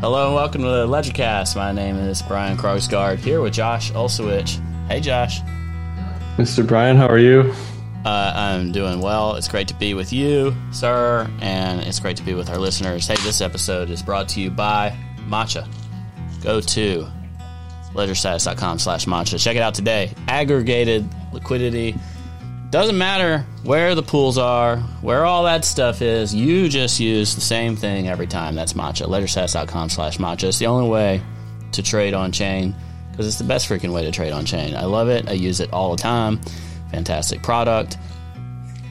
Hello and welcome to the Ledgercast. My name is Brian Krogsgard here with Josh Olszewicz. Hey, Josh. Mr. Brian, how are you? Uh, I'm doing well. It's great to be with you, sir, and it's great to be with our listeners. Hey, this episode is brought to you by Matcha. Go to ledgerstatus.com slash matcha. Check it out today. Aggregated liquidity. Doesn't matter where the pools are, where all that stuff is. You just use the same thing every time. That's matcha. Ledgerstatus.com slash matcha. It's the only way to trade on chain because it's the best freaking way to trade on chain. I love it. I use it all the time. Fantastic product.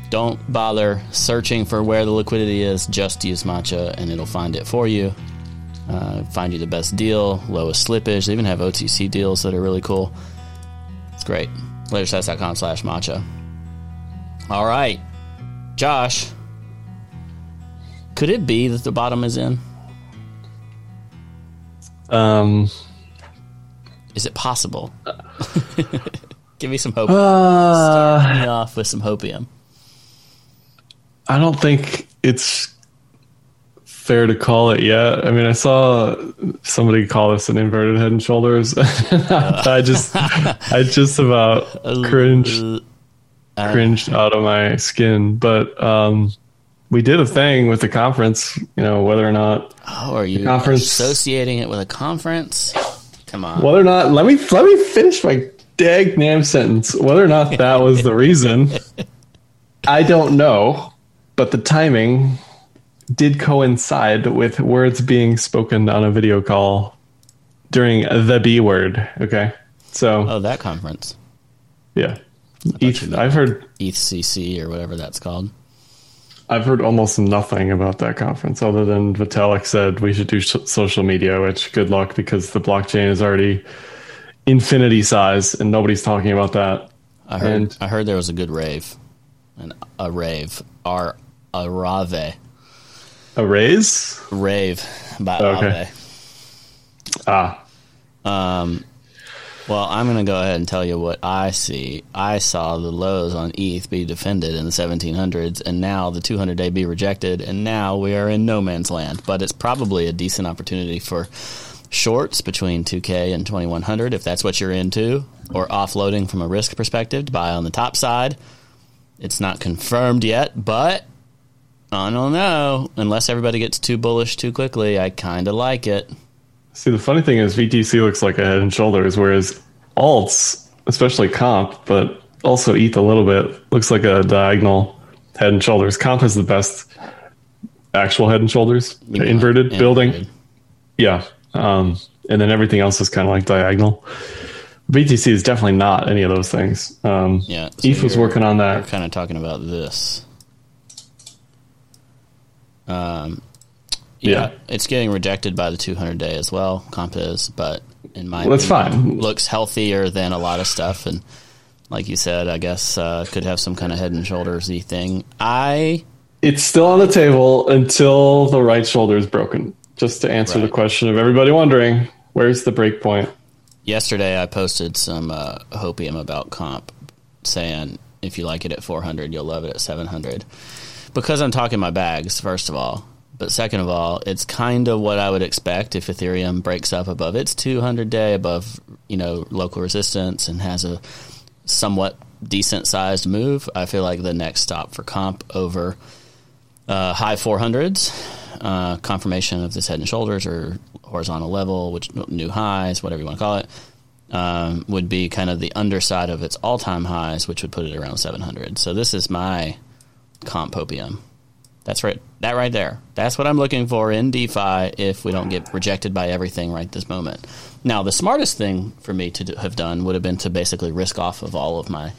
Don't bother searching for where the liquidity is. Just use matcha and it'll find it for you. Uh, find you the best deal, lowest slippage. They even have OTC deals that are really cool. It's great. Ledgerstatus.com slash matcha. All right. Josh, could it be that the bottom is in? Um, Is it possible? Give me some hope. uh, Start me off with some hopium. I don't think it's fair to call it yet. I mean, I saw somebody call this an inverted head and shoulders. I just, I just about cringed, Cringed out of my skin. But um, we did a thing with the conference. You know, whether or not, Oh, are you conference- associating it with a conference? Come on. whether or not, let me let me finish my dag name sentence. Whether or not that was the reason, I don't know. But the timing did coincide with words being spoken on a video call during the B word. Okay, so Oh, that conference. yeah, ETH, I've heard ETHCC or whatever that's called. I've heard almost nothing about that conference other than Vitalik said we should do sh- social media. Which good luck because the blockchain is already infinity size and nobody's talking about that. I heard And- I heard there was a good rave. An, a rave. R a rave. A raise? Rave by Okay. Aave. Ah, Um, well, I'm going to go ahead and tell you what I see. I saw the lows on ETH be defended in the 1700s, and now the 200 day be rejected, and now we are in no man's land. But it's probably a decent opportunity for shorts between 2K and 2100 if that's what you're into, or offloading from a risk perspective to buy on the top side. It's not confirmed yet, but I don't know. Unless everybody gets too bullish too quickly, I kind of like it. See, the funny thing is BTC looks like a head and shoulders, whereas alts, especially comp, but also ETH a little bit, looks like a diagonal head and shoulders. Comp is the best actual head and shoulders, mean inverted like building. inverted. Yeah. Um, and then everything else is kind of like diagonal. BTC is definitely not any of those things. Um, Yeah, so ETH was working on We're that. kind of talking about this. Um, yeah, it's getting rejected by the 200 day as well. Comp is, but in my Well, that's fine. Looks healthier than a lot of stuff, and like you said, I guess uh, could have some kind of head and shouldersy thing. I It's still on the table until the right shoulder is broken. Just to answer the question of everybody wondering, where's the break point? yesterday I posted some uh, hopium about comp, saying if you like it at 400, you'll love it at 700. Because I'm talking my bags, first of all. But second of all, it's kind of what I would expect if Ethereum breaks up above its 200 day, above you know local resistance, and has a somewhat decent sized move. I feel like the next stop for comp over uh, high 400s, uh, confirmation of this head and shoulders or horizontal level, which new highs, whatever you want to call it, um, would be kind of the underside of its all time highs, which would put it around 700. So this is my comp hopium. That's right. That right there. That's what I'm looking for in DeFi if we don't get rejected by everything right this moment. Now, the smartest thing for me to have done would have been to basically risk off of all of my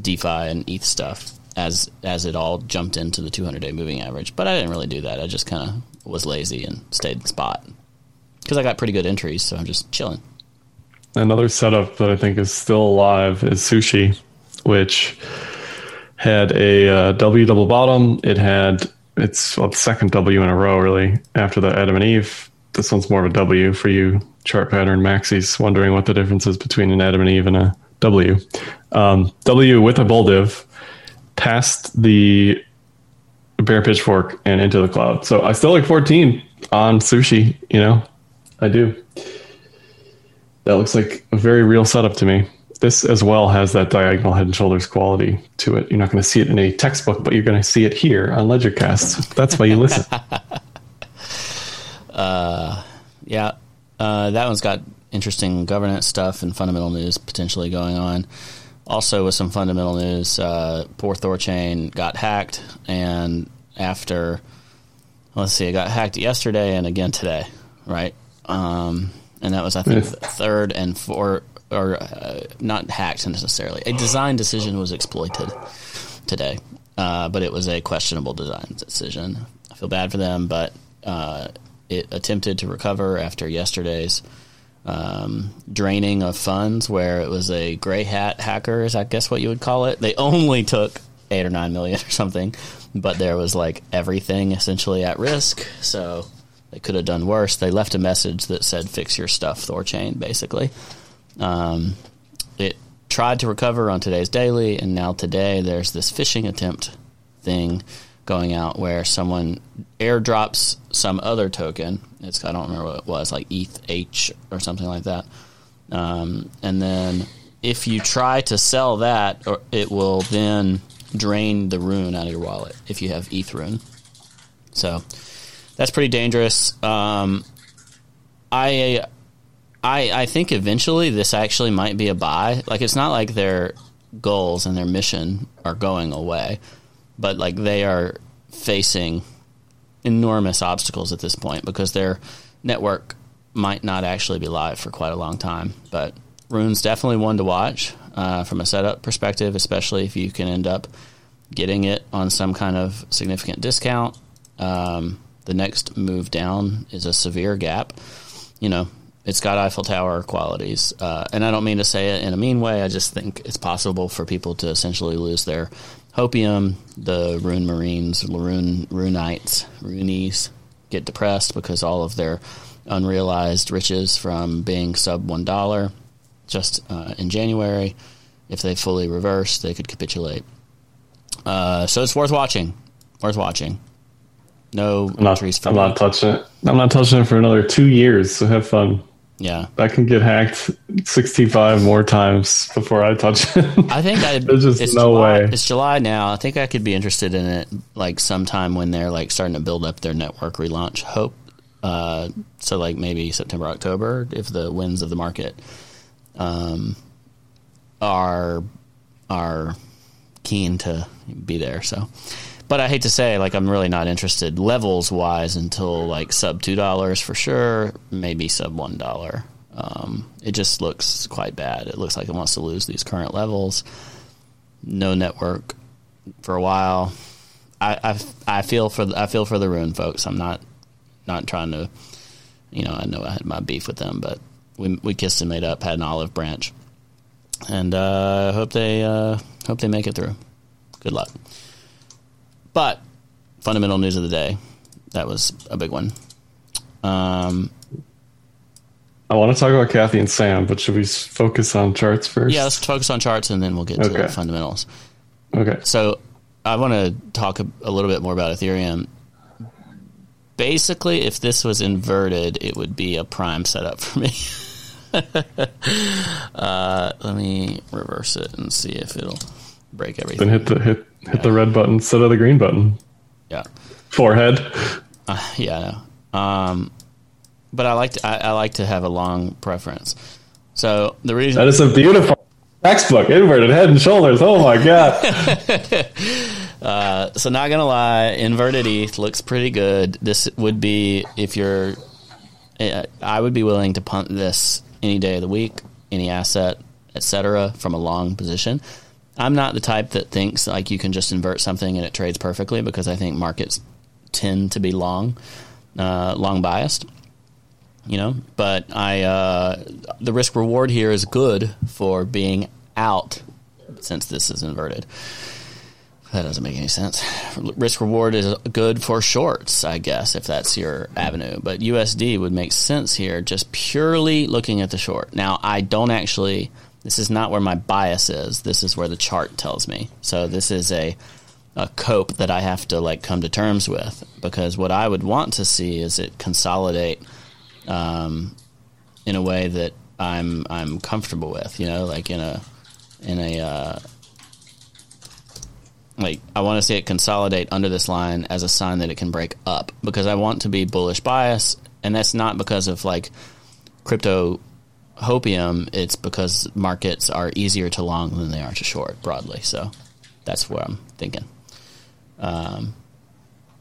DeFi and ETH stuff as as it all jumped into the 200 day moving average. But I didn't really do that. I just kind of was lazy and stayed in the spot because I got pretty good entries, so I'm just chilling. Another setup that I think is still alive is Sushi, which had a uh, W double bottom. It had its well, second W in a row, really, after the Adam and Eve. This one's more of a W for you chart pattern maxis, wondering what the difference is between an Adam and Eve and a W. Um, w with a bull div past the bear pitchfork and into the cloud. So I still like 14 on sushi, you know, I do. That looks like a very real setup to me. This as well has that diagonal head and shoulders quality to it. You're not going to see it in a textbook, but you're going to see it here on Ledgercast. That's why you listen. uh, yeah, uh, that one's got interesting governance stuff and fundamental news potentially going on. Also, with some fundamental news, uh, poor Thorchain got hacked, and after let's see, it got hacked yesterday and again today, right? Um, and that was I think third and four, or uh, not hacked necessarily. A design decision was exploited today, uh, but it was a questionable design decision. I feel bad for them, but uh, it attempted to recover after yesterday's um, draining of funds, where it was a gray hat hacker, is I guess what you would call it. They only took eight or nine million or something, but there was like everything essentially at risk. So they could have done worse. They left a message that said "Fix your stuff, Thorchain." Basically, um, it tried to recover on today's daily, and now today there's this phishing attempt thing going out where someone airdrops some other token. It's I don't remember what it was, like ETH or something like that. Um, and then if you try to sell that, it will then drain the rune out of your wallet if you have ETH rune. So that's pretty dangerous. Um, I, I, I think eventually this actually might be a buy. Like it's not like their goals and their mission are going away, but like they are facing enormous obstacles at this point because their network might not actually be live for quite a long time. But Rune's definitely one to watch uh, from a setup perspective, especially if you can end up getting it on some kind of significant discount. Um, the next move down is a severe gap. You know, it's got Eiffel Tower qualities. Uh, and I don't mean to say it in a mean way. I just think it's possible for people to essentially lose their hopium. The Rune Marines, Rune, Runeites, Runies get depressed because all of their unrealized riches from being sub $1 just uh, in January, if they fully reverse, they could capitulate. Uh, so it's worth watching. Worth watching. No I'm not. I'm not touching it. I'm not touching it for another two years. So have fun. Yeah, I can get hacked 65 more times before I touch it. I think I. There's just it's no July, way. It's July now. I think I could be interested in it like sometime when they're like starting to build up their network relaunch. Hope. Uh, so like maybe September, October, if the winds of the market um, are are keen to be there. So, but I hate to say, like, I'm really not interested levels wise until like sub two dollars for sure, maybe sub one dollar. Um, it just looks quite bad. It looks like it wants to lose these current levels. No network for a while. I, I, I feel for the, I feel for the Rune folks. I'm not not trying to, you know, I know I had my beef with them, but we we kissed and made up, had an olive branch, and uh, hope they uh, hope they make it through. Good luck. But fundamental news of the day, that was a big one. Um, I want to talk about Cathie and Sam, but should we focus on charts first? Yeah, let's focus on charts and then we'll get okay. to the fundamentals. Okay. So I want to talk a, a little bit more about Ethereum. Basically, if this was inverted, it would be a prime setup for me. uh, let me reverse it and see if it'll break everything. Then hit the hit hit the red button instead of the green button. Yeah. Forehead. Uh, yeah. Um, but I like to I, I, like to have a long preference. So the reason that is a beautiful textbook inverted head and shoulders. Oh my god. uh, so not gonna lie, inverted ETH looks pretty good. This would be if you're. Uh, I would be willing to punt this any day of the week, any asset, etc., from a long position. I'm not the type that thinks like you can just invert something and it trades perfectly because I think markets tend to be long, uh, long biased. You know, but I uh, the risk reward here is good for being out since this is inverted. That doesn't make any sense. Risk reward is good for shorts, I guess, if that's your avenue. But USD would make sense here, just purely looking at the short. Now, I don't actually. This is not where my bias is. This is where the chart tells me. So this is a a cope that I have to like come to terms with because what I would want to see is it consolidate um, in a way that I'm I'm comfortable with. You know, like in a in a uh, like I want to see it consolidate under this line as a sign that it can break up because I want to be bullish bias, and that's not because of like crypto hopium. It's because markets are easier to long than they are to short broadly. So that's what I'm thinking. Um,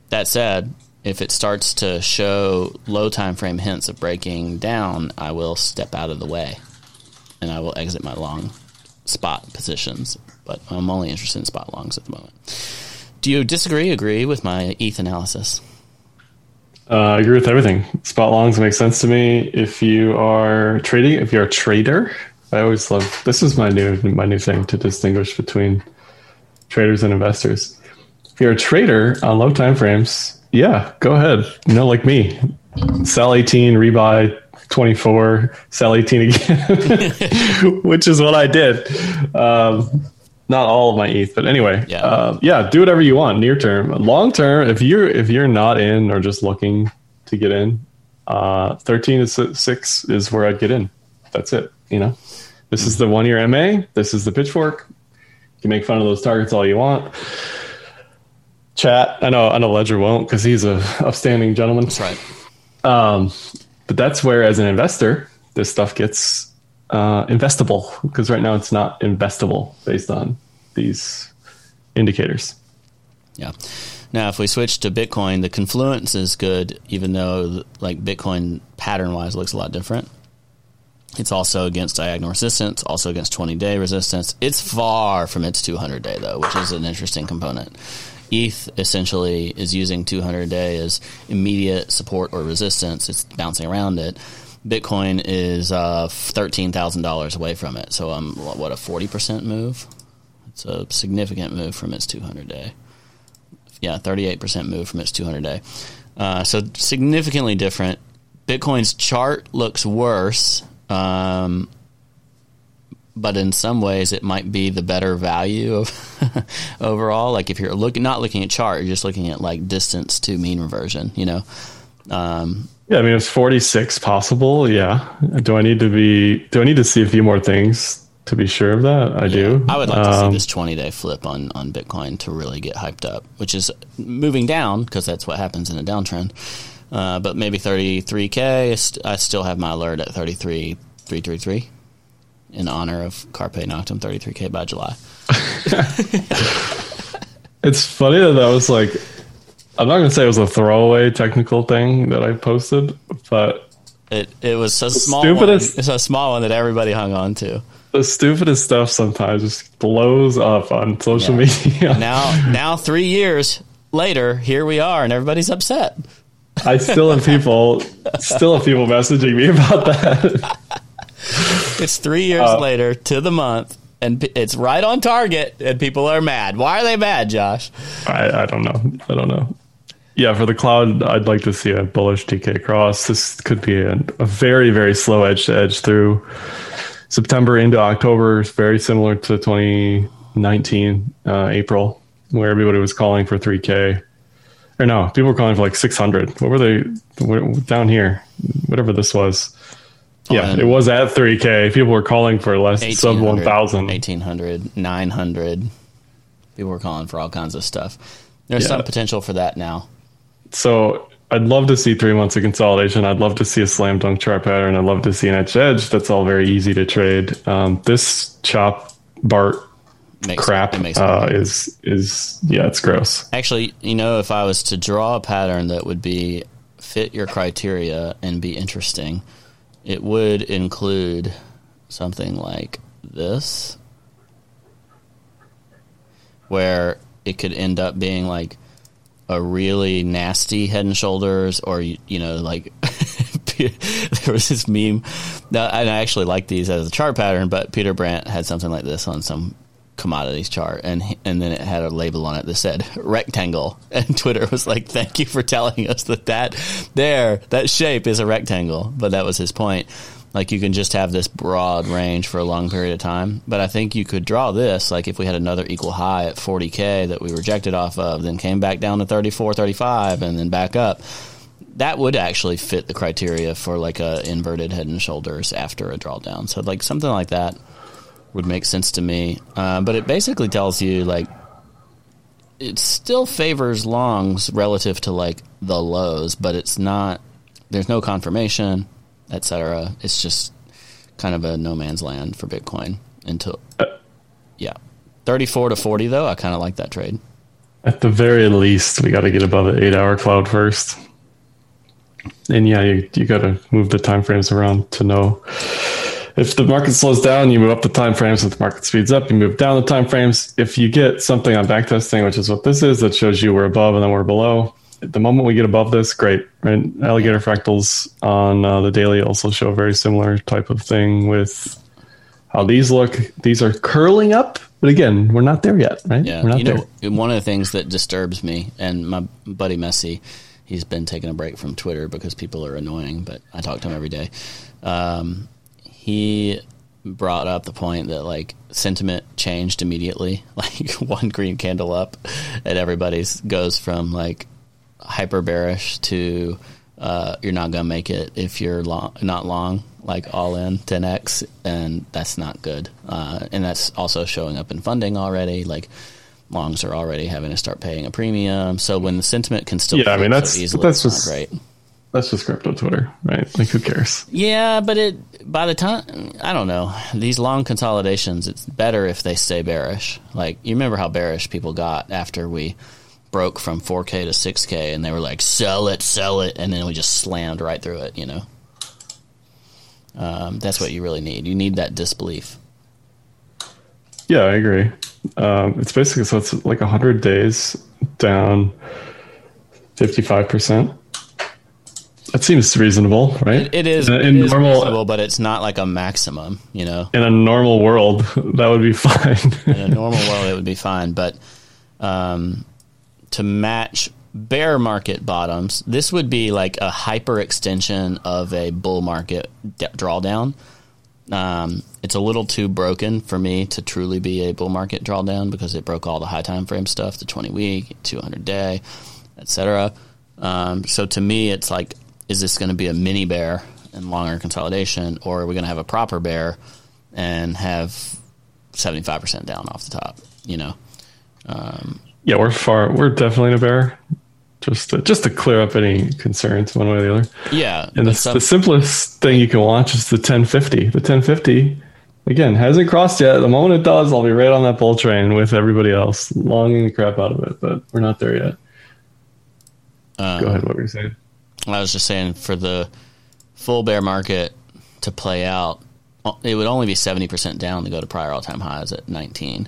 that said, if it starts to show low time frame hints of breaking down, I will step out of the way and I will exit my long spot positions. But I'm only interested in spot longs at the moment. Do you disagree, agree with my ETH analysis? Uh, I agree with everything. Spot longs make sense to me. If you are trading, if you're a trader, I always love this is my new my new thing to distinguish between traders and investors. If you're a trader on low time frames, yeah, go ahead. You know, like me, sell 18, rebuy 24, sell 18 again, which is what I did. Um, not all of my ETH, but anyway, Yeah. uh, yeah, do whatever you want. Near term, long term, if you're if you're not in or just looking to get in, uh, 13 is six is where I'd get in. That's it. You know, this is the one year MA. This is the pitchfork. You can make fun of those targets all you want. Chat. I know. I know Ledger won't because he's a upstanding gentleman. That's right. Um, but that's where, as an investor, this stuff gets uh, investable because right now it's not investable based on these indicators. Yeah. Now, if we switch to Bitcoin, the confluence is good, even though like Bitcoin pattern wise looks a lot different. It's also against diagonal resistance, also against 20 day resistance. It's far from its 200 day though, which is an interesting component. ETH essentially is using 200 day as immediate support or resistance. It's bouncing around it. Bitcoin is uh, $13,000 away from it. So, um, what, a 40% move? It's a significant move from its 200 day. Yeah, 38% move from its 200 day. Uh, so, significantly different. Bitcoin's chart looks worse. Um, but in some ways it might be the better value of overall. Like if you're looking, not looking at chart, you're just looking at like distance to mean reversion. You know, um, Yeah, I mean, it's 46 possible. Yeah. Do I need to be, do I need to see a few more things to be sure of that? I do. I would like to see Um, this 20 day flip on on Bitcoin to really get hyped up, which is moving down because that's what happens in a downtrend. Uh, but maybe 33k. I still have my alert at 33,333 in honor of Carpe Noctom 33k by July. It's funny that that was like, I'm not going to say it was a throwaway technical thing that I posted, but It it was so small. stupidest- One, it's a small one that everybody hung on to. the stupidest stuff sometimes just blows up on social Yeah. media. Now now three years later, here we are, and everybody's upset. I still have people, still have people messaging me about that. It's three years Uh, later to the month, and it's right on target, and people are mad. Why are they mad, Josh? I, I don't know. I don't know. Yeah, for the cloud, I'd like to see a bullish TK cross. This could be a, a very, very slow edge to edge through September into October. It's very similar to 2019 uh, April, where everybody was calling for 3K. Or no, people were calling for like 600. What were they what, down here? Whatever this was. Yeah, it was at 3K. People were calling for less sub 1800, 1,000. 1800, 900. People were calling for all kinds of stuff. There's Yeah. some potential for that now. So I'd love to see three months of consolidation. I'd love to see a slam dunk chart pattern. I'd love to see an edge edge. That's all very easy to trade. Um, this chop Bart Makes, crap It makes uh, is is yeah, it's gross. Actually, you know, if I was to draw a pattern that would be fit your criteria and be interesting, it would include something like this, where it could end up being like a really nasty head and shoulders, or you know, like there was this meme. Now, and I actually like these as a chart pattern, but Peter Brandt had something like this on some commodities chart, and and then it had a label on it that said rectangle, and Twitter was like, "Thank you for telling us that that there that shape is a rectangle." But that was his point. Like you can just have this broad range for a long period of time, but I think you could draw this like if we had another equal high at 40k that we rejected off of, then came back down to 34, 35, and then back up. that would actually fit the criteria for like a inverted head and shoulders after a drawdown. So like something like that would make sense to me. Uh, but it basically tells you like it still favors longs relative to like the lows, but it's not. There's no confirmation, etc. It's just kind of a no man's land for Bitcoin until uh, yeah, thirty four to forty though. I kind of like that trade. At the very least, we got to get above the eight hour cloud first. And yeah, you, you got to move the time frames around to know if the market slows down, you move up the time frames. If the market speeds up, you move down the time frames. If you get something on backtesting, which is what this is, that shows you we're above and then we're below. The moment we get above this, great. Right? Alligator fractals on uh, the daily also show a very similar type of thing with how these look. These are curling up, but again, we're not there yet, right? Yeah, we're not you know, there. one of the things that disturbs me, and my buddy Messi, he's been taking a break from Twitter because people are annoying, but I talk to him every day. Um, he brought up the point that like sentiment changed immediately, like one green candle up, and everybody's goes from like hyper bearish to uh, you're not gonna make it if you're long, not long, like all in 10x, and that's not good. Uh, and that's also showing up in funding already. Like longs are already having to start paying a premium. So when the sentiment can still Yeah, I mean, that's- so easily, that's just- great. That's just crypto Twitter, right? Like, who cares? Yeah, but it by the time I don't know these long consolidations, it's better if they stay bearish. Like you remember how bearish people got after we broke from 4K to 6K, and they were like, "Sell it, sell it," and then we just slammed right through it. You know, um, that's what you really need. You need that disbelief. Yeah, I agree. Um, it's basically so it's like 100 days down 55%. That seems reasonable, right? It is, in, it in is normal reasonable, but it's not like a maximum. You know, in a normal world that would be fine. in a normal world it would be fine but um, to match bear market bottoms this would be like a hyper extension of a bull market d- drawdown um, it's a little too broken for me to truly be a bull market drawdown because it broke all the high time frame stuff the 20 week 200 day etc um, so to me it's like is this going to be a mini bear and longer consolidation or are we going to have a proper bear and have 75% down off the top, you know. Yeah, we're far. We're definitely in a bear. Just to, just to clear up any concerns one way or the other. Yeah. And the, some- the simplest thing you can watch is the 1050. The 1050 again hasn't crossed yet. The moment it does, I'll be right on that bull train with everybody else, longing the crap out of it. But we're not there yet. um, Go ahead. What were you saying? I was just saying for the full bear market to play out, uh, it would only be 70% down to go to prior all time highs at 19.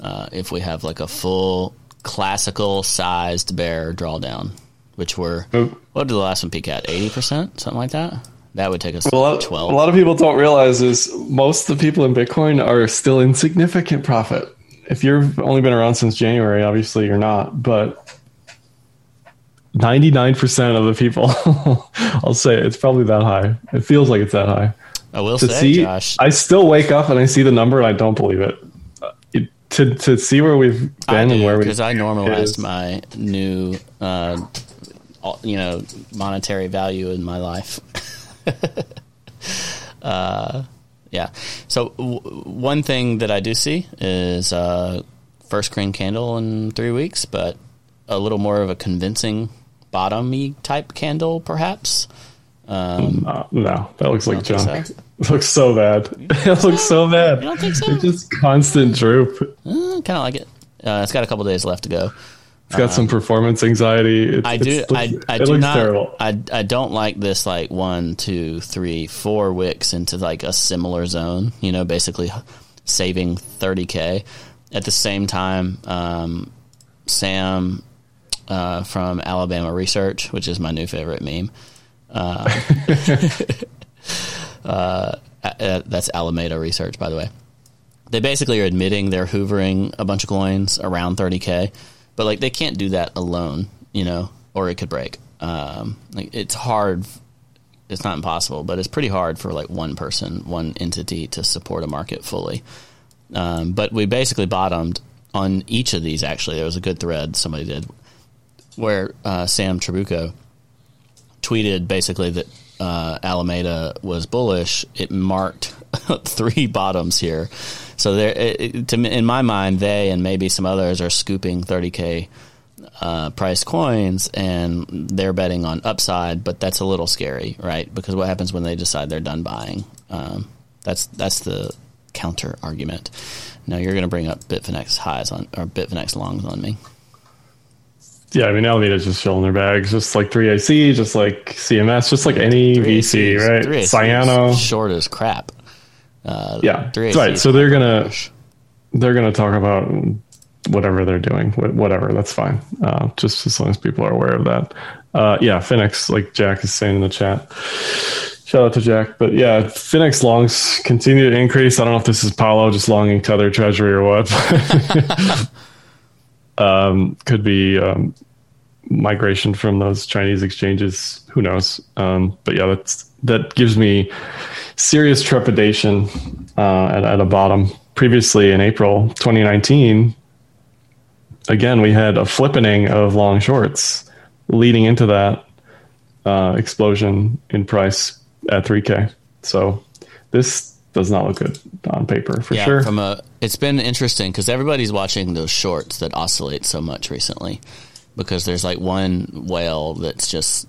Uh, if we have like a full classical sized bear drawdown, which were, what did the last one peak at? 80%? Something like that? That would take us A lot, 12. a lot of people don't realize is most of the people in Bitcoin are still in significant profit. If you've only been around since January, obviously you're not, but 99% of the people, I'll say it, it's probably that high. It feels like it's that high. I will To say, see, Josh, I still wake up and I see the number and I don't believe it. To, to see where we've been I and do where we because I normalized my new, uh, all- you know, monetary value in my life. uh, yeah. So w- one thing that I do see is uh, first green candle in three weeks, but a little more of a convincing bottomy type candle, perhaps. Um, Uh, no, that looks like junk. so? It looks so bad. It looks so bad. You don't think so? It's just constant droop. kind of like it. Uh, it's got a couple days left to go. It's got some performance anxiety. It, I do. it's- I, I it do looks not. terrible. I, I don't like this like one, two, three, four wicks into like a similar zone. You know, basically saving thirty k. At the same time, um, Sam uh, from Alabama Research, which is my new favorite meme. Uh, uh, uh, that's Alameda Research, by the way. They basically are admitting they're hoovering a bunch of coins around 30k, but like they can't do that alone, you know, or it could break. Um, like it's hard. It's not impossible, but it's pretty hard for like one person, one entity to support a market fully. Um, but we basically bottomed on each of these. Actually, there was a good thread somebody did where uh, Sam Trabucco tweeted basically that uh, Alameda was bullish, it marked three bottoms here. So there, it, to in my mind, they and maybe some others are scooping 30k uh, price coins and they're betting on upside, but that's a little scary, right? Because what happens when they decide they're done buying? Um, that's that's the counter argument. Now you're going to bring up Bitfinex highs on or Bitfinex longs on me. Yeah, I mean Alameda's just filling their bags, just like 3AC, just like CMS, just like any VC, right? Cyano, short as crap. Uh, yeah, right. So they're gonna they're gonna talk about whatever they're doing, whatever. That's fine. Uh, just as long as people are aware of that. Uh, yeah, Finex, like Jack is saying in the chat. Shout out to Jack. But yeah, Finex longs continue to increase. I don't know if this is Paolo just longing Tether Treasury or what. um, could be um, migration from those Chinese exchanges. Who knows? Um, but yeah, that's that gives me serious trepidation uh, at, at a bottom. Previously in April 2019, again, we had a flippening of long shorts leading into that uh, explosion in price at 3K. So this does not look good on paper for yeah, sure. From a, it's been interesting because everybody's watching those shorts that oscillate so much recently because there's like one whale that's just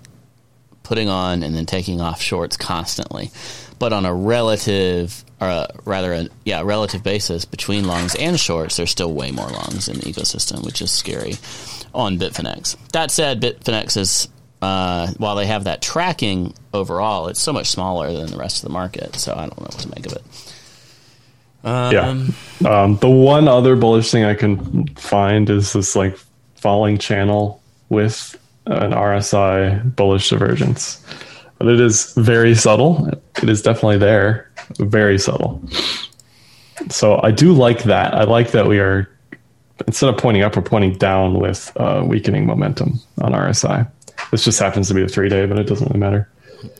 putting on and then taking off shorts constantly. But on a relative, or a, rather, a, yeah, relative basis between longs and shorts, there's still way more longs in the ecosystem, which is scary on Bitfinex. That said, Bitfinex is, uh, while they have that tracking overall, it's so much smaller than the rest of the market. So I don't know what to make of it. Um, yeah. Um, the one other bullish thing I can find is this like falling channel with an RSI bullish divergence but it is very subtle. It is definitely there, very subtle. So I do like that. I like that we are instead of pointing up, we're pointing down with uh, weakening momentum on RSI. This just happens to be a three day, but it doesn't really matter.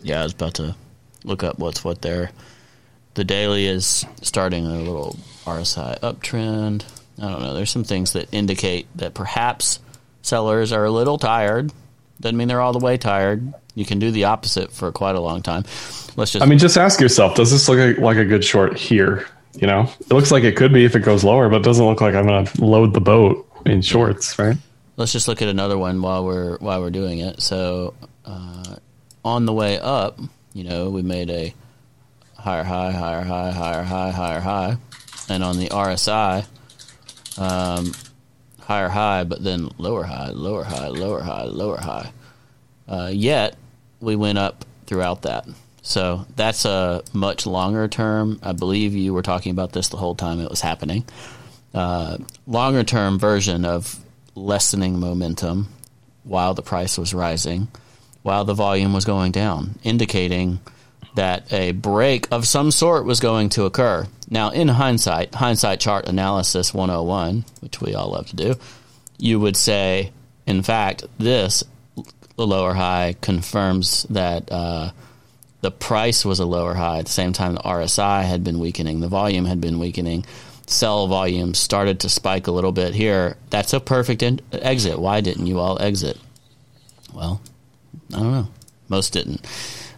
Yeah, I was about to look up what's what there. The daily is starting a little RSI uptrend. I don't know. There's some things that indicate that perhaps sellers are a little tired. Doesn't mean they're all the way tired. You can do the opposite for quite a long time. Let's just. I mean, just ask yourself: Does this look like, like a good short here? You know, it looks like it could be if it goes lower, but it doesn't look like I'm going to load the boat in shorts, right? Let's just look at another one while we're while we're doing it. So, uh, on the way up, you know, we made a higher high, higher high, higher high, higher high, and on the RSI, um, higher high, but then lower high, lower high, lower high, lower high. Uh, yet we went up throughout that. So that's a much longer term. I believe you were talking about this the whole time it was happening. Uh, longer term version of lessening momentum while the price was rising, while the volume was going down, indicating that a break of some sort was going to occur. Now, in hindsight, hindsight chart analysis 101, which we all love to do, you would say, in fact, this lower high confirms that uh, the price was a lower high at the same time the RSI had been weakening, the volume had been weakening, sell volume started to spike a little bit here. That's a perfect in- exit. Why didn't you all exit? Well, I don't know. Most didn't.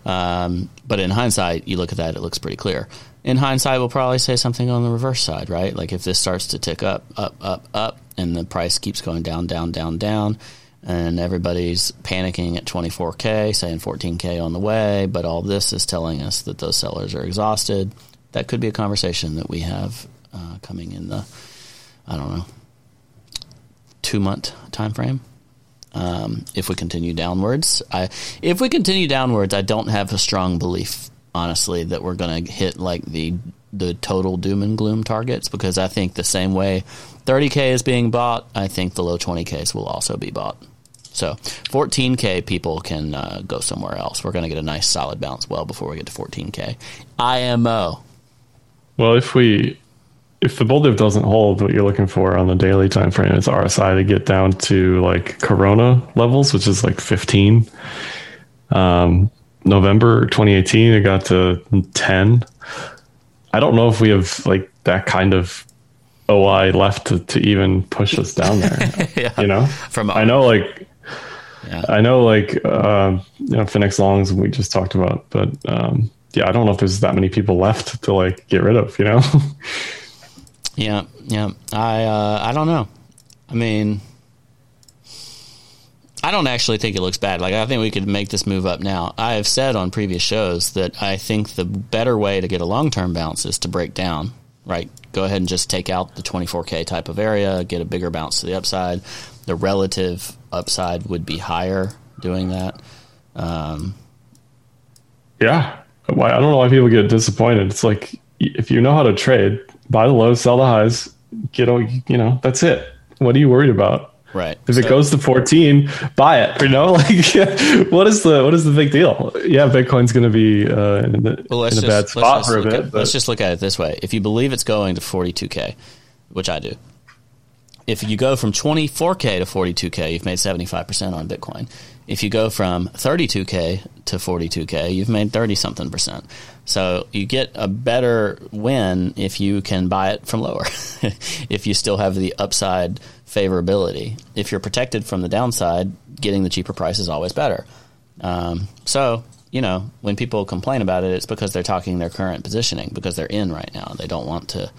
Um, but in hindsight, you look at that, it looks pretty clear. In hindsight, we'll probably say something on the reverse side, right? Like if this starts to tick up, up, up, up, and the price keeps going down, down, down, down, and everybody's panicking at 24K, saying 14K on the way, but all this is telling us that those sellers are exhausted. That could be a conversation that we have uh, coming in the, I don't know, two month time frame. Um, if we continue downwards, I if we continue downwards, I don't have a strong belief, honestly, that we're going to hit like the the total doom and gloom targets because I think the same way 30k is being bought, I think the low 20ks will also be bought. So 14K people can uh, go somewhere else. We're going to get a nice solid bounce well before we get to 14K. IMO. Well, if we if the bull dip doesn't hold, what you're looking for on the daily time frame is RSI to get down to like Corona levels, which is like 15. Um, November 2018, it got to 10. I don't know if we have like that kind of OI left to, to even push us down there. yeah. You know, from I know like Yeah. I know, like uh, you know, Finex Longs we just talked about, but um, yeah, I don't know if there's that many people left to like get rid of. You know. Yeah, yeah. I uh, I don't know. I mean, I don't actually think it looks bad. Like I think we could make this move up now. I have said on previous shows that I think the better way to get a long term bounce is to break down. Right, go ahead and just take out the 24k type of area, get a bigger bounce to the upside. The relative upside would be higher doing that. Um, yeah, I don't know why people get disappointed. It's like if you know how to trade, buy the lows, sell the highs, get all you know. That's it. What are you worried about? right. If it goes to 14, buy it. You know, like what is the what is the big deal? Yeah, Bitcoin's going to be uh, in, the, Well, in a just, bad let's spot for a bit. at- but let's just look at it this way: if you believe it's going to 42k, which I do, if you go from 24k to 42k, you've made 75% on Bitcoin. If you go from 32k to 42k, you've made 30 something percent. So you get a better win if you can buy it from lower. if you still have the upside favorability. If you're protected from the downside, getting the cheaper price is always better. Um, so, you know, when people complain about it, it's because they're talking their current positioning because they're in right now. They don't want to.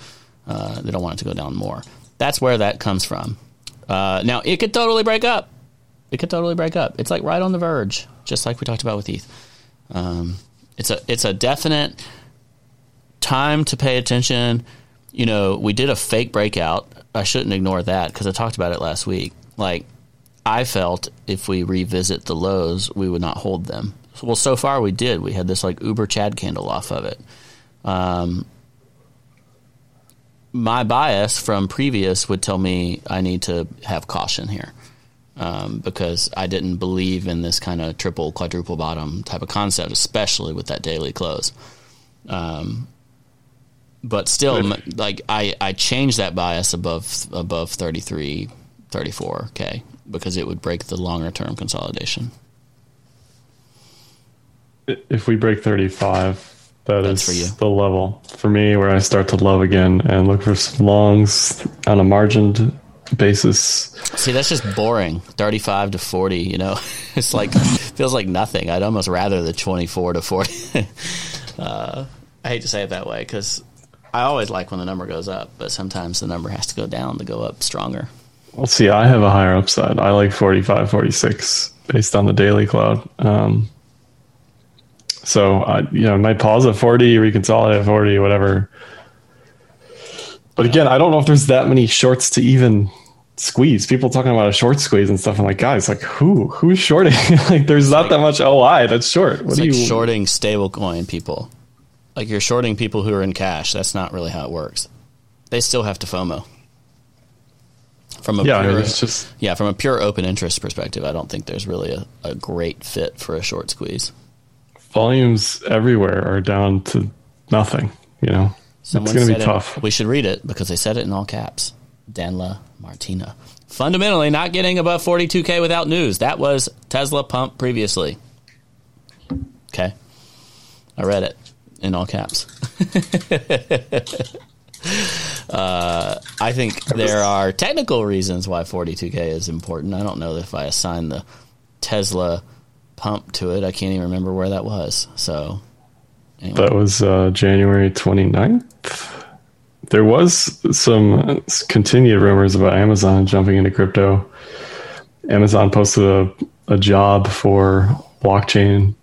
Uh, they don't want it to go down more. That's where that comes from. Uh, now it could totally break up. It could totally break up. It's like right on the verge, just like we talked about with ETH. Um, it's a it's a definite time to pay attention. You know, we did a fake breakout. I shouldn't ignore that because I talked about it last week. Like I felt if we revisit the lows, we would not hold them. Well, so far we did. We had this like Uber Chad candle off of it. Um, my bias from previous would tell me I need to have caution here um, because I didn't believe in this kind of triple, quadruple bottom type of concept, especially with that daily close. Um, but still, m- like I, I changed that bias above above 33, 34k because it would break the longer term consolidation. if we break 35, that That's is the level for me where I start to love again and look for some longs on a margined basis. See, that's just boring. Thirty-five to forty, you know, it's like feels like nothing. I'd almost rather the twenty-four to forty. uh, I hate to say it that way because I always like when the number goes up, but sometimes the number has to go down to go up stronger. Well, see, I have a higher upside. I like 45, 46 based on the daily cloud. Um, so, I, you know, might pause at 40, reconsolidate at 40, whatever. But again, I don't know if there's that many shorts to even squeeze. People talking about a short squeeze and stuff. I'm like, guys, like who who's shorting? like, there's not that much OI that's short. What It's like you shorting stablecoin people. Like you're shorting people who are in cash. That's not really how it works. They still have to FOMO. From a Yeah, pure, it's just yeah, from a pure open interest perspective, I don't think there's really a, a great fit for a short squeeze. volumes everywhere are down to nothing. You know, Someone it's going to said be it- tough. We should read it because they said it in all caps. Danla Martina. Fundamentally, not getting above 42K without news. That was Tesla pump previously. Okay. I read it in all caps. uh, I think there are technical reasons why 42K is important. I don't know if I assign the Tesla pump to it. I can't even remember where that was. So, anyway. That was uh, January 29th. There was some continued rumors about Amazon jumping into crypto. Amazon posted a, a job for blockchain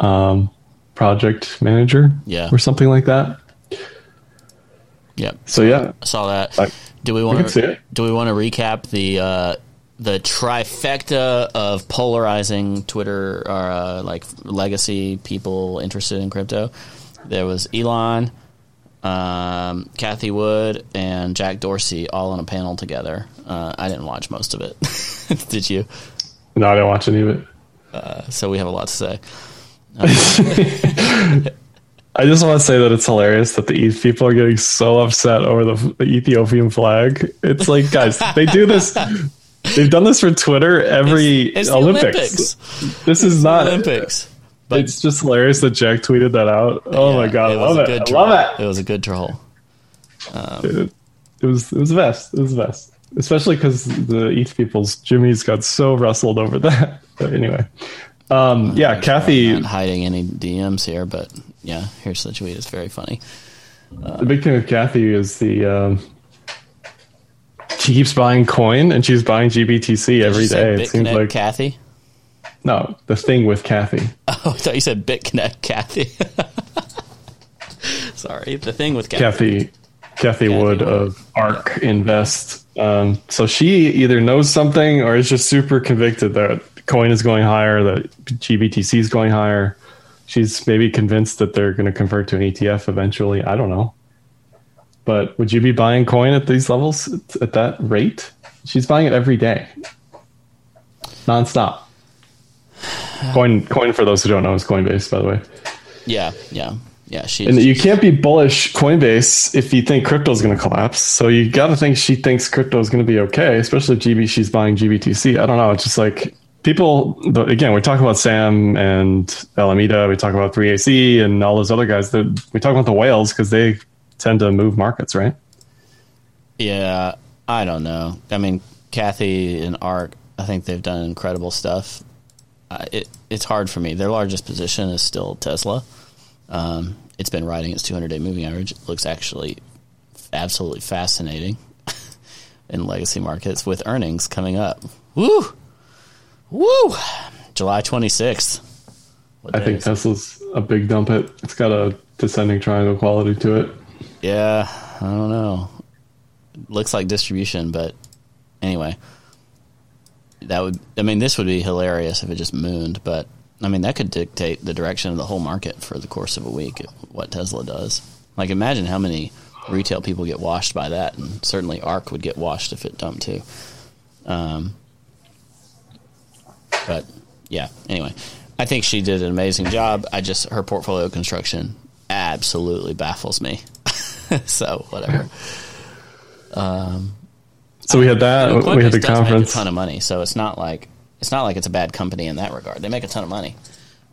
um, project manager Yeah. or something like that. Yep. So, yeah, I saw that. I- do we want to do we want to recap the uh, the trifecta of polarizing Twitter or uh, like legacy people interested in crypto? There was Elon, um, Cathie Wood, and Jack Dorsey all on a panel together. Uh, I didn't watch most of it. Did you? no, I didn't watch any of it. So we have a lot to say. I just want to say that it's hilarious that the ETH people are getting so upset over the, the Ethiopian flag. It's like, guys, they do this. They've done this for Twitter every It's the Olympics. This is not Olympics. But It's just hilarious that Jack tweeted that out. Oh my god, I love it! I troll. love It was a good troll. it. It was it was the best. It was the best. especially because the ETH people's Jimmy's got so wrestled over that. But anyway, um, yeah, Cathie. Not hiding any DMs here, but yeah, here's the tweet. It's very funny. the big thing with Cathie is the um, she keeps buying coin and she's buying GBTC every say. It seems like Cathie. no, the thing with Cathie. Oh, I thought you said BitConnect Kathy. Sorry, the thing with Cathie. Cathie Cathie Wood Wood. of ARK Invest. Um, so she either knows something or is just super convicted that coin is going higher, that GBTC is going higher. She's maybe convinced that they're going to convert to an ETF eventually. I don't know. But would you be buying coin at these levels at- at that rate? She's buying it every day, nonstop. Coin, coin for those who don't know is Coinbase, by the way. Yeah, yeah, yeah. She. And you can't be bullish Coinbase if you think crypto is going to collapse. So you got to think she thinks crypto is going to be okay, especially if GB she's buying GBTC. I don't know. It's just like people. Again, we talk about Sam and Alameda. We talk about 3AC and all those other guys. That we talk about the whales because they tend to move markets, right? Yeah, I don't know. I mean, Cathie and Ark, I think they've done incredible stuff. Uh, it it's hard for me. Their largest position is still Tesla. Um, it's been riding its 200 day moving average. It looks actually absolutely fascinating in legacy markets with earnings coming up. Woo, woo, July 26th. What I think? Tesla's a big dump it. It's got a descending triangle quality to it. Yeah, I don't know. Looks like distribution, but anyway, that would. I mean, this would be hilarious if it just mooned, but I mean, that could dictate the direction of the whole market for the course of a week. What Tesla does, like, imagine how many retail people get washed by that, and certainly ARK would get washed if it dumped too. Um, but yeah, anyway, I think she did an amazing job. I just her portfolio construction absolutely baffles me. so whatever. So we had that. We had the conference. a ton of money, so it's not like it's not like it's a bad company in that regard. They make a ton of money.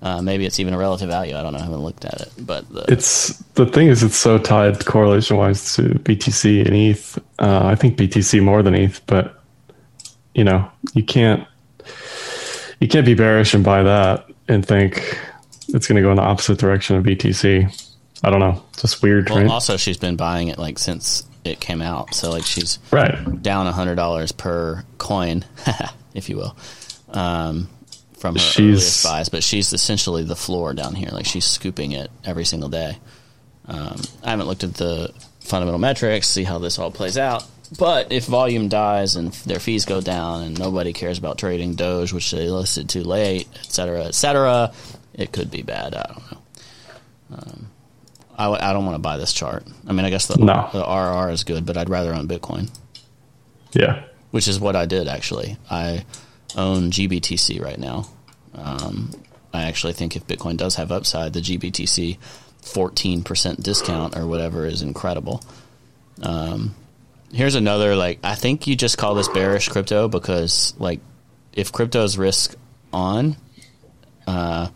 Uh, maybe it's even a relative value. I don't know. I haven't looked at it, but the, It's the thing is it's so tied correlation wise to BTC and ETH. Uh, I think BTC more than ETH, but you know you can't you can't be bearish and buy that and think it's going to go in the opposite direction of BTC. I don't know, It's just weird, well, right? also she's been buying it like since it came out. So like she's right. down a hundred dollars per coin, if you will, um, from her She's- earliest buys. But she's essentially the floor down here. Like she's scooping it every single day. Um, I haven't looked at the fundamental metrics, see how this all plays out. But if volume dies and their fees go down and nobody cares about trading Doge, which they listed too late, et cetera, et cetera, it could be bad. I don't know. Um, I, I don't want to buy this chart. I mean, I guess the, No. the RR is good, but I'd rather own Bitcoin Yeah. which is what I did actually. I own GBTC right now. Um, I actually think if Bitcoin does have upside, the GBTC 14% discount or whatever is incredible. Um, here's another like I think you just call this bearish crypto because like if crypto's risk on, uh,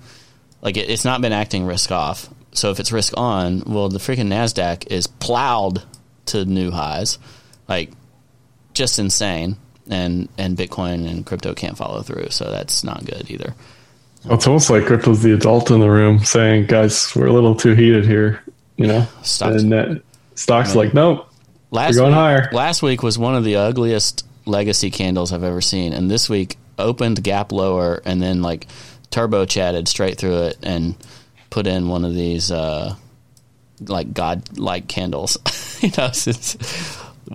like it, it's not been acting risk off. So if it's risk on, well, the freaking Nasdaq is plowed to new highs, like just insane. And and Bitcoin and crypto can't follow through, so that's not good either. It's almost like crypto's the adult in the room saying, "Guys, we're a little too heated here." You know, Stocks- and uh, stocks like, nope. Last We're going week, higher. Last week was one of the ugliest legacy candles I've ever seen, and this week opened gap lower and then like turbo chatted straight through it and put in one of these uh, like god like candles. you know,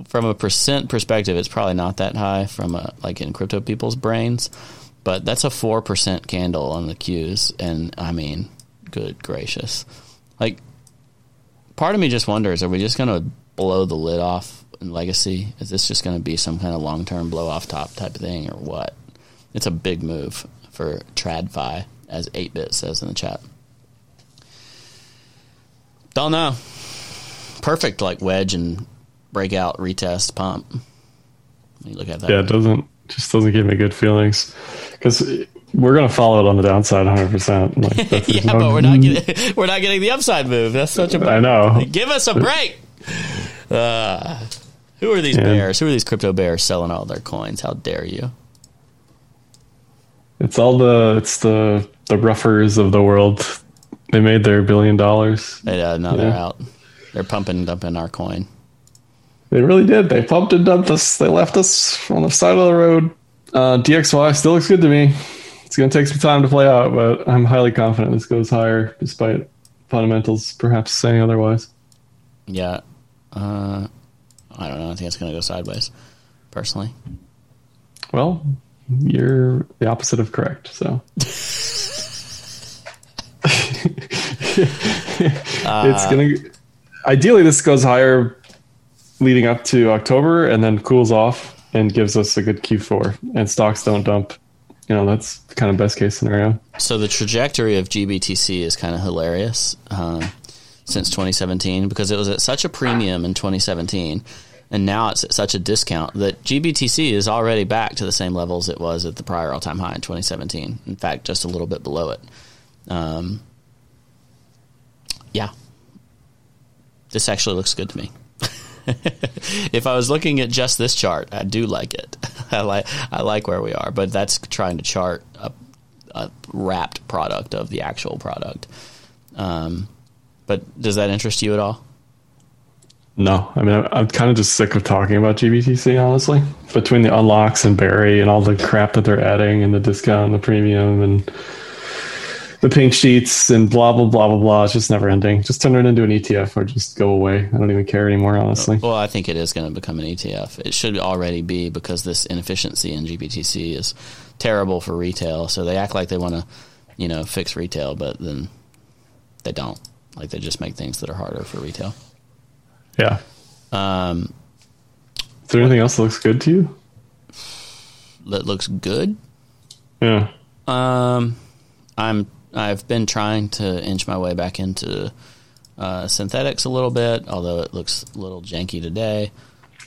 from a percent perspective, it's probably not that high from a, like in crypto people's brains, but that's a four percent candle on the Qs, and I mean, good gracious, like part of me just wonders: Are we just going to blow the lid off in legacy? Is this just going to be some kind of long term blow off top type of thing, or what? It's a big move for TradFi, as eight bit says in the chat. Don't know. Perfect, like wedge and breakout, retest, pump. You look at that, Yeah, it doesn't just doesn't give me good feelings because we're gonna follow it on the downside 100. percent Like, that's- yeah, no- but we're not getting we're not getting the upside move. That's such a I know. Give us a break. Uh, Who are these And- bears? Who are these crypto bears selling all their coins? How dare you? It's all the it's the the Ruffers of the world. They made their billion dollars. They, uh, no, they're out. They're pumping and dumping our coin. They really did. They pumped and dumped us. They left us on the side of the road. Uh, DXY still looks good to me. It's going to take some time to play out, but I'm highly confident this goes higher, despite fundamentals perhaps saying otherwise. Yeah. Uh, I don't know. I think it's going to go sideways, personally. Well, you're the opposite of correct. So it's gonna. Ideally, this goes higher leading up to October, and then cools off and gives us a good Q4. And stocks don't dump. You know, that's kind of best case scenario. So the trajectory of GBTC is kind of hilarious uh, since 2017 because it was at such a premium in 2017, and now it's at such a discount that GBTC is already back to the same levels it was at the prior all-time high in 2017. In fact, just a little bit below it. Um, yeah, this actually looks good to me. if I was looking at just this chart, I do like it. I like I like where we are, but that's trying to chart a, a wrapped product of the actual product. Um, but does that interest you at all? No, I mean, I'm, I'm kind of just sick of talking about GBTC, honestly. Between the unlocks and Barry and all the crap that they're adding and the discount and the premium and the pink sheets and blah, blah, blah, blah, blah. It's just never ending. Just turn it into an ETF or just go away. I don't even care anymore, honestly. Well, I think it is going to become an ETF. It should already be because this inefficiency in GBTC is terrible for retail. So they act like they want to, you know, fix retail, but then they don't. Like they just make things that are harder for retail. Yeah. Um, Is there anything else that looks good to you? that looks good. Yeah. Um, I'm I've been trying to inch my way back into uh, Synthetix a little bit, although it looks a little janky today.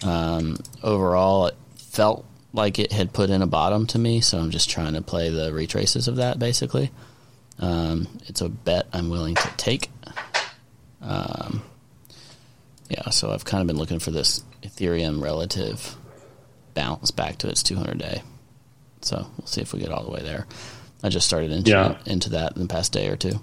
Um, overall, it felt like it had put in a bottom to me, so I'm just trying to play the retraces of that. Basically, um, it's a bet I'm willing to take. Um, yeah, so I've kind of been looking for this Ethereum relative bounce back to its 200 day. So we'll see if we get all the way there. I just started into, Yeah. into that in the past day or two.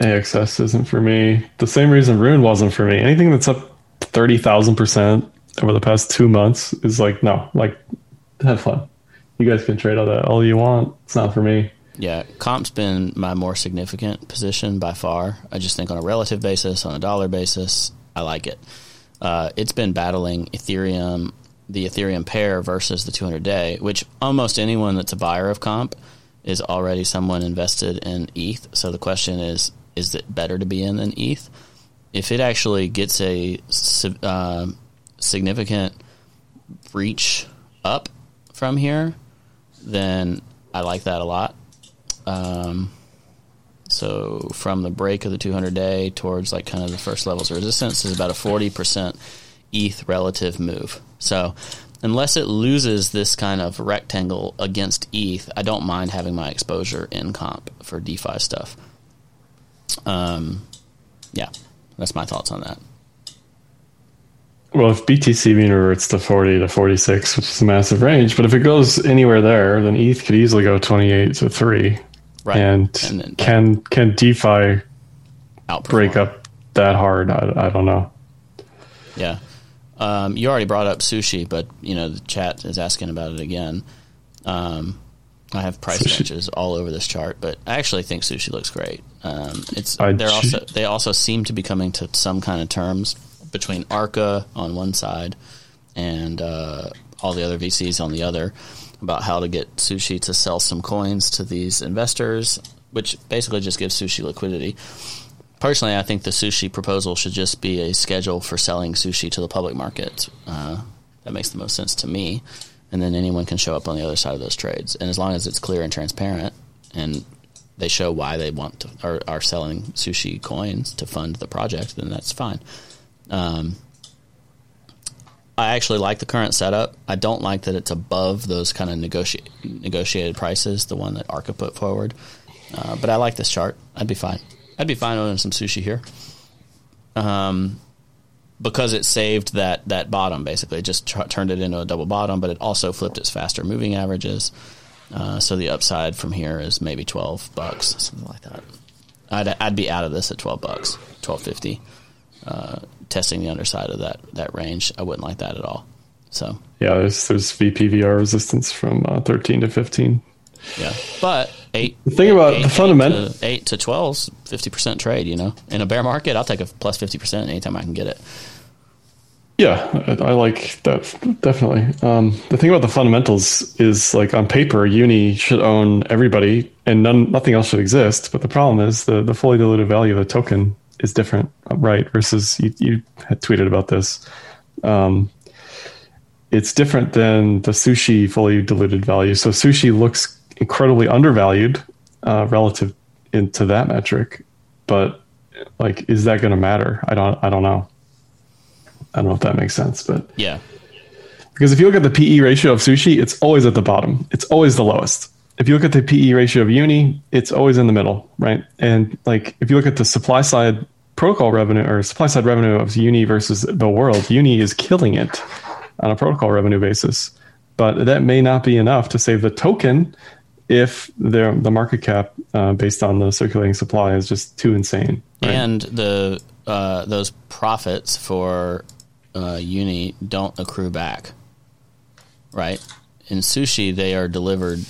AXS isn't for me. The same reason Rune wasn't for me. Anything that's up 30,000% over the past two months is like, no, like, have fun. You guys can trade all that all you want. It's not for me. Yeah, comp's been my more significant position by far. I just think on a relative basis, on a dollar basis, I like it. Uh, it's been battling Ethereum, the Ethereum pair versus the 200 day, which almost anyone that's a buyer of comp is already someone invested in ETH. So the question is, is it better to be in than ETH? If it actually gets a uh, significant reach up from here, then I like that a lot. Um, so from the break of the 200 day towards like kind of the first levels of resistance is about a 40% ETH relative move. So unless it loses this kind of rectangle against ETH, I don't mind having my exposure in comp for DeFi stuff. Um, yeah, that's my thoughts on that. Well, if BTC mean reverts to 40 to 46, which is a massive range, but if it goes anywhere there, then ETH could easily go 28 to 3. Right. And, And then- can can DeFi break up that hard? I, I don't know. Yeah. Um, you already brought up sushi, but you know the chat is asking about it again. Um, I have price Sushi. ranges all over this chart, but I actually think sushi looks great. Um, it's I they're ju- also they also seem to be coming to some kind of terms between Arca on one side and uh, all the other VCs on the other about how to get sushi to sell some coins to these investors, which basically just gives sushi liquidity. Personally, I think the sushi proposal should just be a schedule for selling sushi to the public market. Uh, that makes the most sense to me. And then anyone can show up on the other side of those trades. And as long as it's clear and transparent and they show why they want to are, are selling sushi coins to fund the project, then that's fine. Um, I actually like the current setup. I don't like that it's above those kind of negoti- negotiated prices, the one that Arca put forward. Uh, but I like this chart. I'd be fine. I'd be fine owning some sushi here. Um, because it saved that that bottom basically, it just tr- turned it into a double bottom, but it also flipped its faster moving averages. Uh, so the upside from here is maybe twelve bucks, something like that. I'd I'd be out of this at twelve bucks, twelve fifty. Uh, testing the underside of that that range, I wouldn't like that at all. So Yeah, there's there's VPVR resistance from uh, 13 to 15. Yeah, but eight. The thing about eight- the to- eight to twelve, fifty percent trade. You know, in a bear market, I'll take a plus fifty percent anytime I can get it. Yeah, I, I like that definitely. Um, the thing about the fundamentals is like on paper, Uni should own everybody, and none nothing else should exist. But the problem is the the fully diluted value of the token is different, right? Versus you, you had tweeted about this. Um, it's different than the sushi fully diluted value. So sushi looks incredibly undervalued uh, relative into that metric, but like, is that going to matter? I don't. I don't know. I don't know if that makes sense, but Yeah, because if you look at the PE ratio of sushi, it's always at the bottom. It's always the lowest. If you look at the PE ratio of uni, it's always in the middle, right? And like if you look at the supply side protocol revenue or supply side revenue of uni versus the world, uni is killing it on a protocol revenue basis. But that may not be enough to save the token if the market cap uh, based on the circulating supply is just too insane. right? and the uh, those profits for uh, uni don't accrue back, right? In sushi, they are delivered.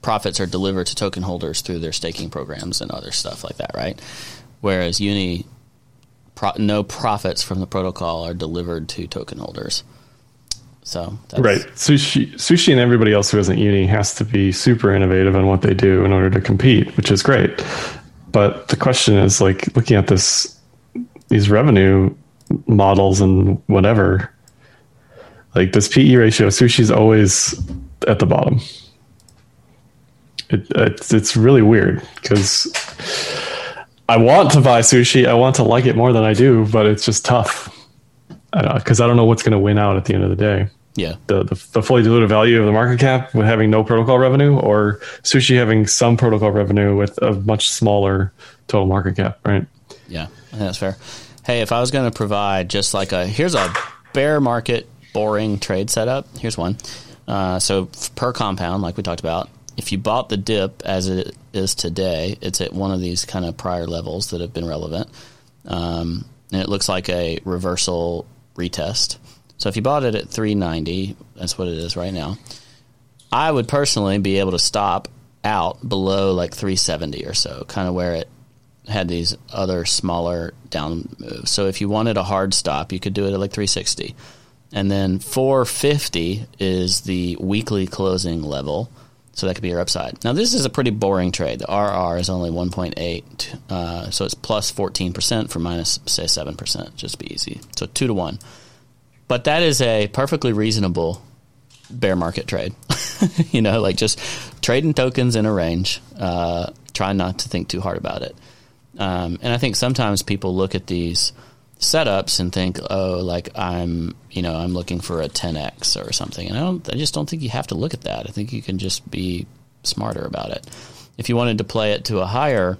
Profits are delivered to token holders through their staking programs and other stuff like that, right? Whereas uni, pro- no profits from the protocol are delivered to token holders. So Right. Sushi, sushi, and everybody else who isn't uni has to be super innovative in what they do in order to compete, which is great. But the question is, like, looking at this, these revenue models and whatever, like this PE ratio, sushi's always at the bottom. It, it's it's really weird because I want to buy sushi, I want to like it more than I do, but it's just tough. Because I don't know what's going to win out at the end of the day yeah, the, the, the fully diluted value of the market cap with having no protocol revenue or sushi having some protocol revenue with a much smaller total market cap right Yeah, I think that's fair. Hey, if I was going to provide just like a here's a bear market boring trade setup. Here's one. Uh, so per compound, like we talked about, if you bought the dip as it is today, it's at one of these kind of prior levels that have been relevant, um, and it looks like a reversal retest. So if you bought it at 390, that's what it is right now. I would personally be able to stop out below like 370 or so, kind of where it had these other smaller down moves. So if you wanted a hard stop, you could do it at like 360. And then 450 is the weekly closing level. So that could be your upside. Now, this is a pretty boring trade. The RR is only 1.8. Uh, so it's plus 14% for minus, say, 7%. Just be easy. So 2 to 1. But that is a perfectly reasonable bear market trade. you know, like just trading tokens in a range. Uh, try not to think too hard about it. Um, and I think sometimes people look at these setups and think, oh, like I'm, you know, I'm looking for a 10x or something. And I don't, I just don't think you have to look at that. I think you can just be smarter about it. If you wanted to play it to a higher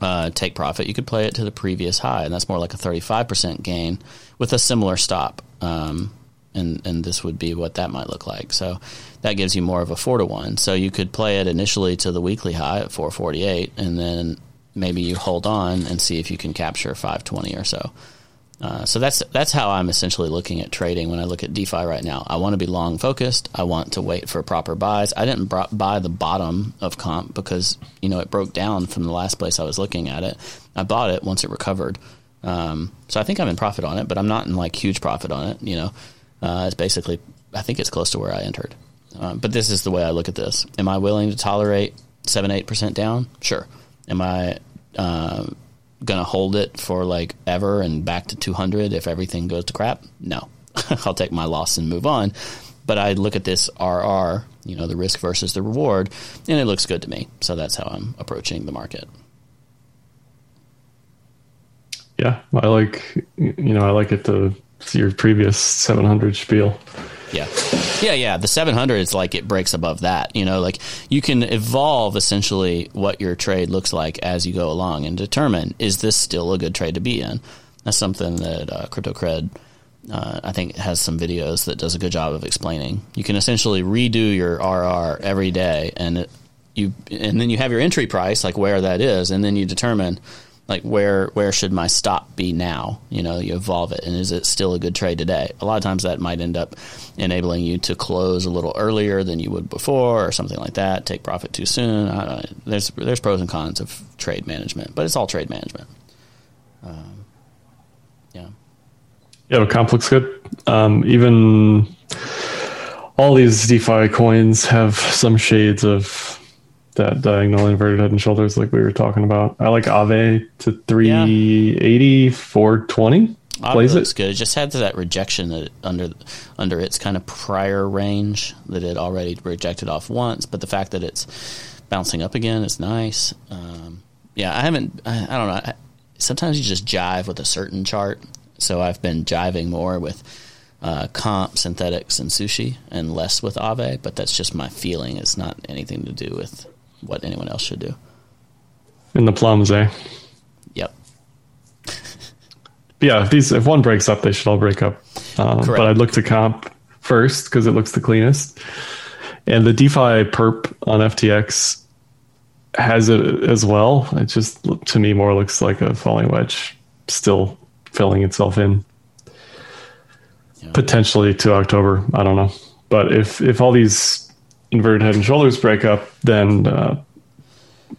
uh, take profit, you could play it to the previous high, and that's more like a 35% gain with a similar stop. Um, and, and this would be what that might look like. So that gives you more of a four to one. So you could play it initially to the weekly high at 448, and then maybe you hold on and see if you can capture 520 or so. Uh, so that's that's how I'm essentially looking at trading when I look at DeFi right now. I want to be long focused. I want to wait for proper buys. I didn't br- buy the bottom of comp because you know it broke down from the last place I was looking at it. I bought it once it recovered. Um, so I think I'm in profit on it, but I'm not in like huge profit on it. You know, uh, it's basically I think it's close to where I entered. Um, but this is the way I look at this. Am I willing to tolerate seven eight percent down? Sure. Am I uh, gonna hold it for like ever and back to 200 if everything goes to crap? No, I'll take my loss and move on. But I look at this RR, you know, the risk versus the reward, and it looks good to me. So that's how I'm approaching the market. yeah i like you know i like it to your previous 700 spiel Yeah. Yeah, yeah. The 700 is like it breaks above that. You know, like you can evolve essentially what your trade looks like as you go along and determine is this still a good trade to be in? That's something that uh, CryptoCred, uh, I think, has some videos that does a good job of explaining. You can essentially redo your RR every day, and it, you and then you have your entry price, like where that is, and then you determine like where where should my stop be now? You know you evolve it and is it still a good trade today? A lot of times that might end up enabling you to close a little earlier than you would before or something like that take profit too soon. There's there's pros and cons of trade management but it's all trade management. Um, yeah. Yeah the comp looks good. Um, even all these defi coins have some shades of that diagonal inverted head and shoulders like we were talking about. I like Aave to 380, yeah. 420. Plays looks it. good. It just had that rejection that under under its kind of prior range that it already rejected off once, but the fact that it's bouncing up again is nice. Um, yeah, I haven't. I, I don't know. I, sometimes you just jive with a certain chart, so I've been jiving more with uh, comp, Synthetix, and sushi, and less with Aave. But that's just my feeling. It's not anything to do with what anyone else should do. In the plums, eh? Yep. yeah, if these if one breaks up, they should all break up. Um, but I'd look to comp first because it looks the cleanest. And the DeFi perp on FTX has it as well. It just to me more looks like a falling wedge, still filling itself in. Yeah. Potentially to October, I don't know. But if if all these inverted head and shoulders break up, then uh,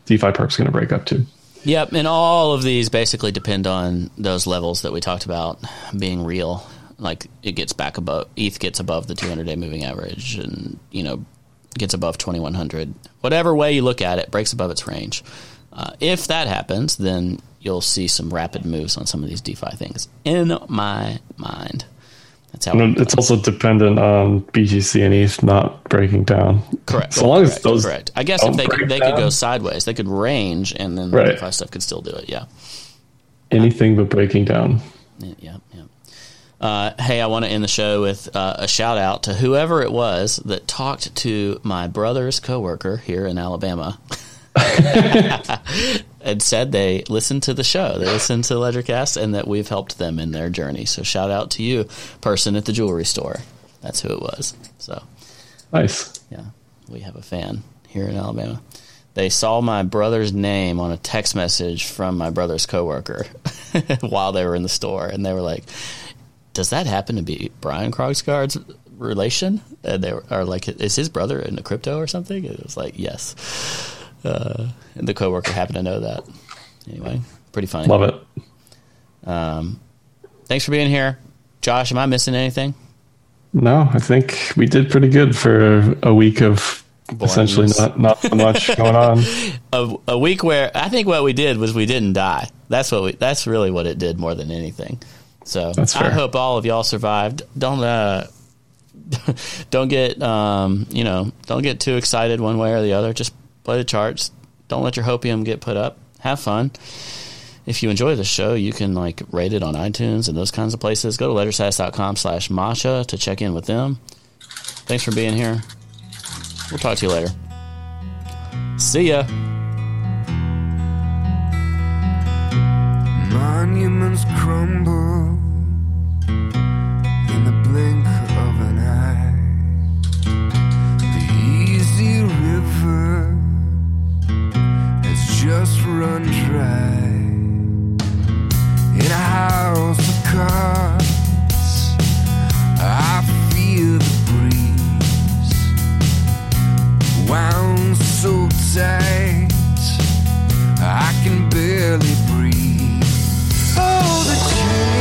DeFi perp's going to break up too. Yep, and all of these basically depend on those levels that we talked about being real. Like it gets back above ETH gets above the 200 day moving average, and you know gets above 2100. Whatever way you look at it, breaks above its range. Uh, if that happens, then you'll see some rapid moves on some of these DeFi things. In my mind. That's how it's also dependent on BTC and ETH not breaking down. Correct. So long correct, as those correct. I guess if they could, they down, could go sideways, they could range, and then right. the DeFi stuff could still do it. Yeah. Anything but breaking down. Yeah, yeah. yeah. Uh, hey, I want to end the show with uh, a shout out to whoever it was that talked to my brother's coworker here in Alabama. and said they listened to the show. They listened to Ledgercast and that we've helped them in their journey. So shout out to you, person at the jewelry store. That's who it was. So nice. Yeah, we have a fan here in Alabama. They saw my brother's name on a text message from my brother's coworker while they were in the store, and they were like, "Does that happen to be Brian Krogsgard's relation?" And they were are like, "Is his brother in the crypto or something?" It was like, "Yes." Uh, the coworker happened to know that. Anyway, pretty funny. Love it. Um, thanks for being here, Josh. Am I missing anything? No, I think we did pretty good for a week of essentially not not so much going on. A, a, week where I think what we did was we didn't die. That's what we. That's really what it did more than anything. So I hope all of y'all survived. Don't uh, don't get um, you know don't get too excited one way or the other. Just play the charts. Don't let your hopium get put up. Have fun. If you enjoy the show, you can like rate it on iTunes and those kinds of places. Go to ledgerstatus.com slash Masha to check in with them. Thanks for being here. We'll talk to you later. See ya. Monuments crumble run dry in a house of cards. I feel the breeze wound so tight I can barely breathe. Oh, the truth.